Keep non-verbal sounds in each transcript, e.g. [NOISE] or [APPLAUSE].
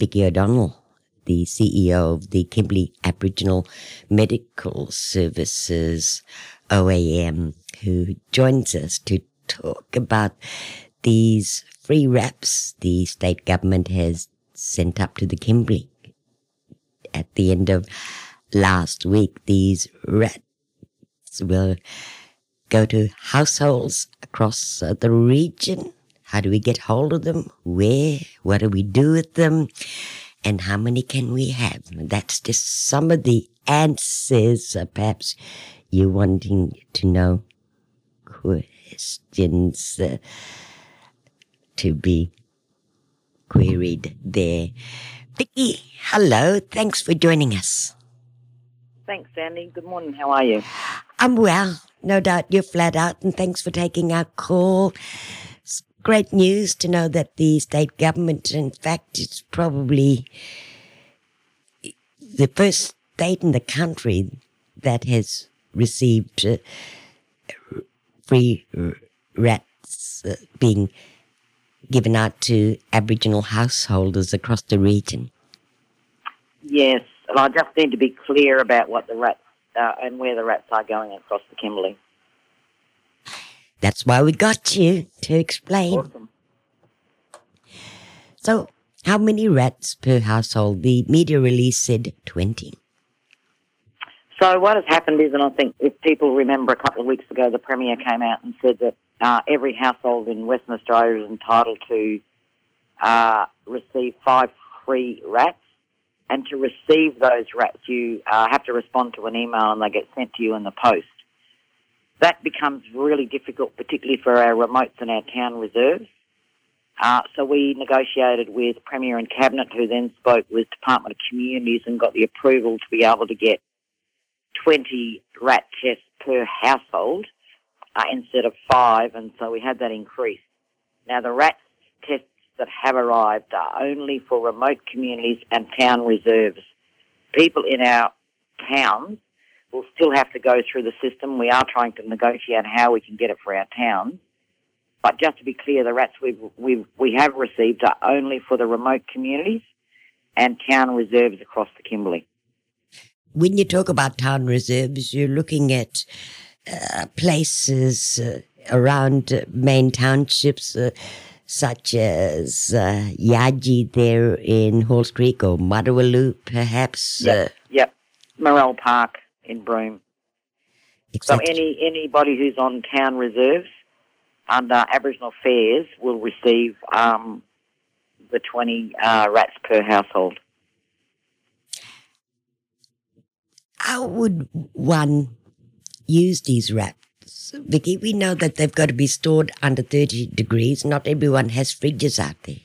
Vicki O'Donnell, the CEO of the Kimberley Aboriginal Medical Services, OAM, who joins us to talk about these free rats the state government has sent up to the Kimberley. At the end of last week, these rats will go to households across the region. How do we get hold of them? Where? What do we do with them? And how many can we have? That's just some of the answers, uh, perhaps you're wanting to know questions uh, to be queried there. Vicki, hello. Thanks for joining us. Thanks, Sandy. Good morning. How are you? I'm well. No doubt you're flat out, and thanks for taking our call. Great news to know that the state government, in fact, is probably the first state in the country that has received uh, free rats uh, being given out to Aboriginal householders across the region. Yes, and I just need to be clear about what the rats uh, and where the rats are going across the Kimberley. That's why we got you to explain. Awesome. So, how many rats per household? The media release said 20. So what has happened is, and I think if people remember a couple of weeks ago, the Premier came out and said that uh, every household in Western Australia is entitled to uh, receive five free rats. And to receive those rats, you uh, have to respond to an email and they get sent to you in the post. That becomes really difficult, particularly for our remotes and our town reserves. Uh, so we negotiated with Premier and Cabinet, who then spoke with Department of Communities and got the approval to be able to get 20 rat tests per household uh, instead of five, and so we had that increased. Now, the rat tests that have arrived are only for remote communities and town reserves. People in our towns will still have to go through the system. We are trying to negotiate how we can get it for our town. But just to be clear, the rats we've, we've, we have received are only for the remote communities and town reserves across the Kimberley. When you talk about town reserves, you're looking at uh, places uh, around uh, main townships, uh, such as uh, Yardgee there in Halls Creek or Mudawaloo, perhaps. Yep, yep. Morell Park in Broome. Exactly. So any anybody who's on town reserves under Aboriginal Affairs will receive um, the 20 rats per household. how would one use these rats? Vicki, we know that they've got to be stored under 30 degrees. Not everyone has fridges out there.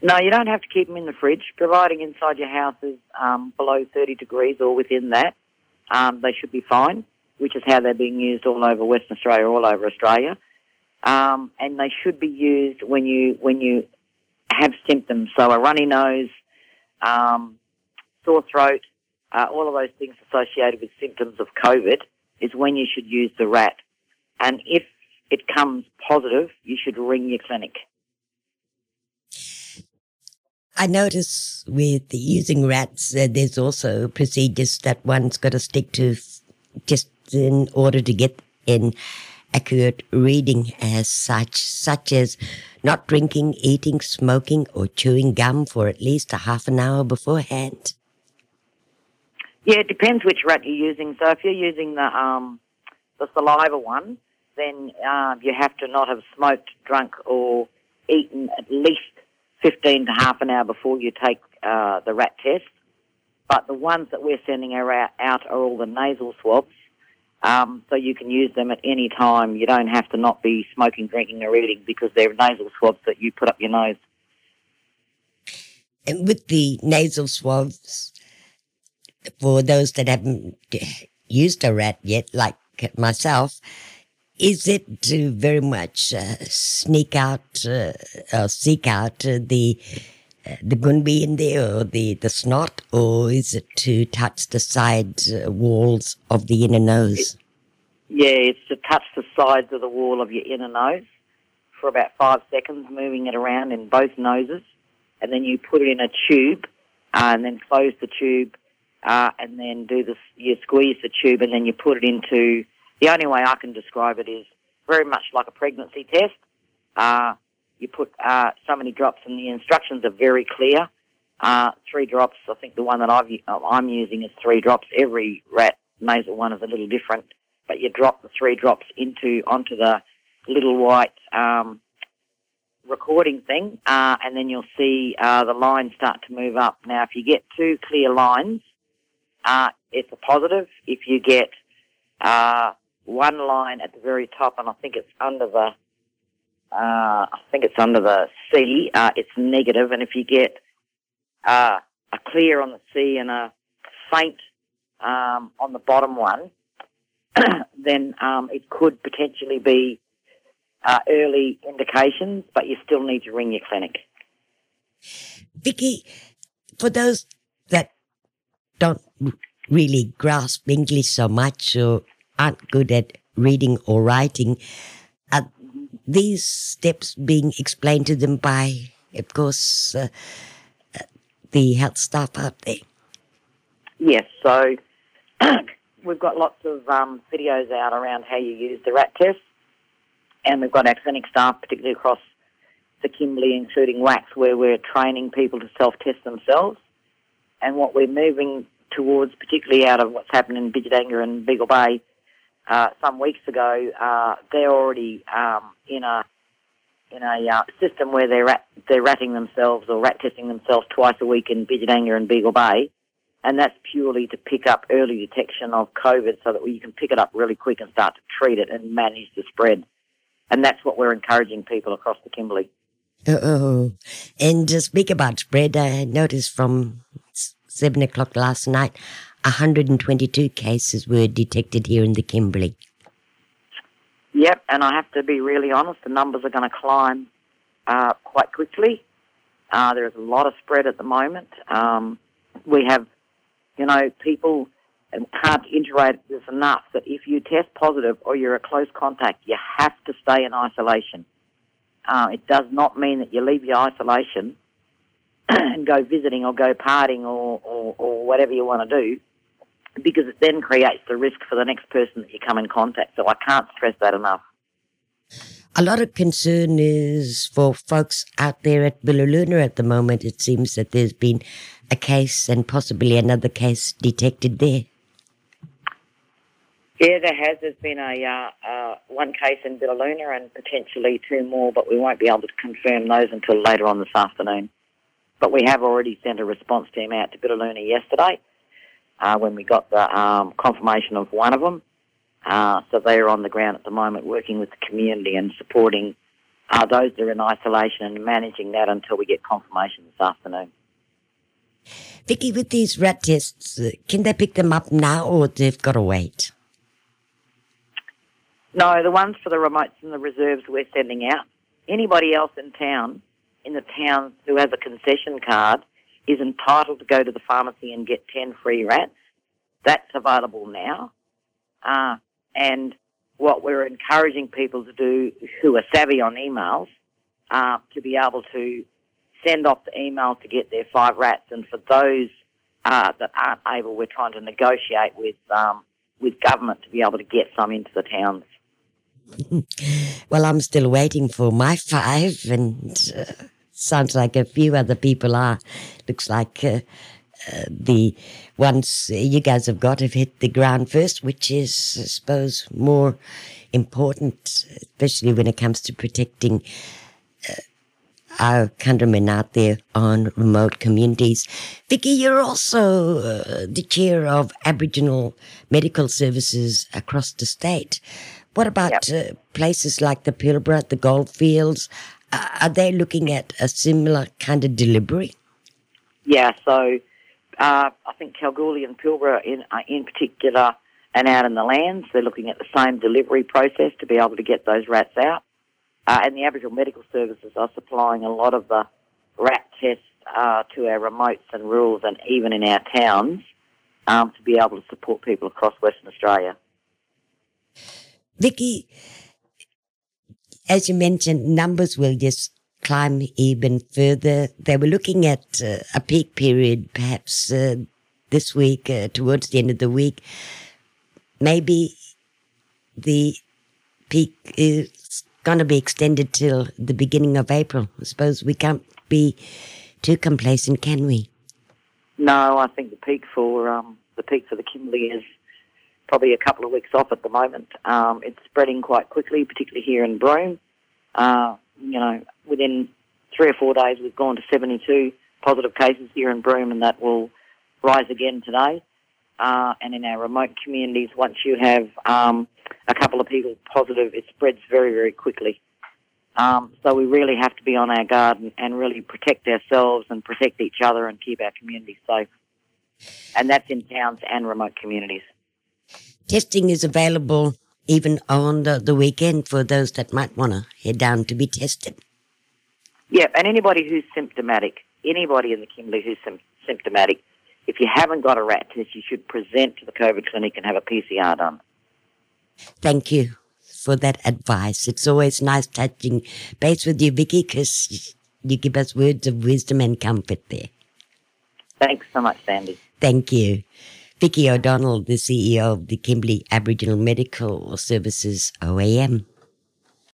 No, you don't have to keep them in the fridge, providing inside your house is um, below 30 degrees or within that. Um, they should be fine, which is how they're being used all over Western Australia, all over Australia. Um, and they should be used when you when you have symptoms, so a runny nose, um, sore throat, uh, all of those things associated with symptoms of COVID is when you should use the rat. And if it comes positive, you should ring your clinic. I notice with using rats, uh, there's also procedures that one's got to stick to just in order to get an accurate reading as such, such as not drinking, eating, smoking, or chewing gum for at least a half an hour beforehand. Yeah, it depends which rat you're using. So if you're using the um, the saliva one, then uh, you have to not have smoked, drunk, or eaten at least 15 to half an hour before you take uh, the rat test. But the ones that we're sending out are all the nasal swabs. Um, so you can use them at any time. You don't have to not be smoking, drinking, or eating because they're nasal swabs that you put up your nose. And with the nasal swabs, for those that haven't used a rat yet, like myself, is it to very much uh, sneak out uh, or seek out uh, the uh, the gunby in there or the, the snot, or is it to touch the side uh, walls of the inner nose? Yeah, it's to touch the sides of the wall of your inner nose for about five seconds, moving it around in both noses. and then you put it in a tube, uh, and then close the tube, and then do this. You squeeze the tube, and then you put it into. The only way I can describe it is very much like a pregnancy test. Uh, you put uh, so many drops, and the instructions are very clear. Uh, three drops. I think the one that I've, I'm using is three drops. Every rat nasal one is a little different, but you drop the three drops into onto the little white um, recording thing, uh, and then you'll see uh, the lines start to move up. Now, if you get two clear lines, uh, it's a positive. If you get uh, one line at the very top, and I think it's under the, uh, I think it's under the C, uh, it's. And if you get a clear on the C and a faint um, on the bottom one, [CLEARS THROAT] then um, it could potentially be uh, early indications, but you still need to ring your clinic. Vicki, for those that don't really grasp English so much or aren't good at reading or writing, are these steps being explained to them by, of course, uh, the health staff out there? Yes, so [CLEARS THROAT] we've got lots of um, videos out around how you use the rat test and we've got our clinic staff, particularly across the Kimberley, including WACHS, where we're training people to self-test themselves. And what we're moving towards, particularly out of what's happened in Bidyadanga and Beagle Bay uh, some weeks ago, uh, they're already um, in a in a uh, system where they're rat, they're ratting themselves or rat testing themselves twice a week in Bidyadanga and Beagle Bay, and that's purely to pick up early detection of COVID, so that you can pick it up really quick and start to treat it and manage the spread. And that's what we're encouraging people across the Kimberley. Oh, and to speak about spread, I noticed from seven o'clock last night, 122 cases were detected here in the Kimberley. Yep, and I have to be really honest, the numbers are going to climb uh, quite quickly. Uh, there's a lot of spread at the moment. Um, we have, you know, people and can't iterate this enough that if you test positive or you're a close contact, you have to stay in isolation. Uh, it does not mean that you leave your isolation [CLEARS THROAT] and go visiting or go partying or, or, or whatever you want to do because it then creates the risk for the next person that you come in contact. So I can't stress that enough. A lot of concern is for folks out there at Biloela at the moment. It seems that there's been a case and possibly another case detected there. Yeah, there has. There's been a uh, uh, one case in Biloela and potentially two more, but we won't be able to confirm those until later on this afternoon. But we have already sent a response team out to Biloela yesterday uh, when we got the um, confirmation of one of them. Uh, so they are on the ground at the moment working with the community and supporting uh, those that are in isolation and managing that until we get confirmation this afternoon. Vicki, with these rat tests, uh, can they pick them up now or they've got to wait? No, the ones for the remotes and the reserves we're sending out. Anybody else in town, in the town who has a concession card, is entitled to go to the pharmacy and get 10 free rats. That's available now. Uh, and what we're encouraging people to do who are savvy on emails, uh, to be able to send off the email to get their five rats. And for those uh, that aren't able, we're trying to negotiate with um, with government to be able to get some into the towns. [LAUGHS] well, I'm still waiting for my five, and uh, sounds like a few other people are. Looks like uh, uh, the ones you guys have got have hit the ground first, which is, I suppose, more important, especially when it comes to protecting uh, our countrymen out there on remote communities. Vicki, you're also uh, the chair of Aboriginal Medical Services across the state. What about yep. uh, places like the Pilbara, the Goldfields? Uh, are they looking at a similar kind of delivery? Yeah, so uh, I think Kalgoorlie and Pilbara in, uh, in particular and out in the lands, they're looking at the same delivery process to be able to get those rats out. Uh, and the Aboriginal Medical Services are supplying a lot of the rat tests uh, to our remotes and rurals and even in our towns um, to be able to support people across Western Australia. Vicki, as you mentioned, numbers will just climb even further. They were looking at uh, a peak period, perhaps uh, this week, uh, towards the end of the week. Maybe the peak is going to be extended till the beginning of April. I suppose we can't be too complacent, can we? No, I think the peak for um, the peak for the Kimberley is probably a couple of weeks off at the moment. Um, it's spreading quite quickly, particularly here in Broome. Uh, you know, within three or four days, we've gone to 72 positive cases here in Broome, and that will rise again today. Uh, and in our remote communities, once you have um, a couple of people positive, it spreads very, very quickly. Um, so we really have to be on our guard and, and, really protect ourselves and protect each other and keep our communities safe. And that's in towns and remote communities. Testing is available even on the, the weekend for those that might want to head down to be tested. Yeah, and anybody who's symptomatic, anybody in the Kimberley who's sim- symptomatic, if you haven't got a rat test, you should present to the COVID clinic and have a PCR done. Thank you for that advice. It's always nice touching base with you, Vicki, because you give us words of wisdom and comfort there. Thanks so much, Sandy. Thank you. Vicki O'Donnell, the CEO of the Kimberley Aboriginal Medical Services OAM.